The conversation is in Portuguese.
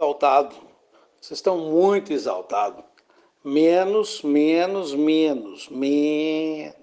Exaltado, Vocês estão muito exaltados. Menos, menos, menos, menos.